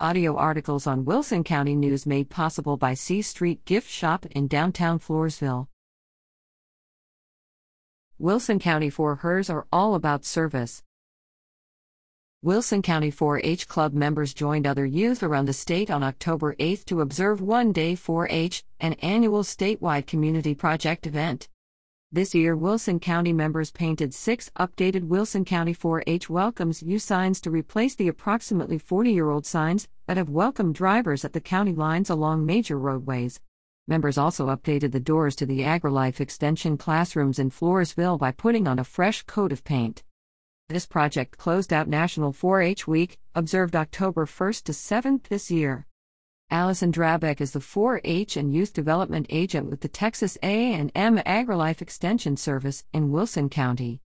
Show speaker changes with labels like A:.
A: Audio articles on Wilson County News made possible by C Street Gift Shop in downtown Floresville. Wilson County 4-Hers are all about service. Wilson County 4 H Club members joined other youth around the state on October 8 to observe One Day 4 H, an annual statewide community project event. This year, Wilson County members painted six updated Wilson County 4 H Welcomes You signs to replace the approximately 40 year old signs that have welcomed drivers at the county lines along major roadways. Members also updated the doors to the AgriLife Extension classrooms in Floresville by putting on a fresh coat of paint. This project closed out National 4 H Week, observed October 1st to 7th this year. Allison Drabek is the 4-H and Youth Development Agent with the Texas A&M AgriLife Extension Service in Wilson County.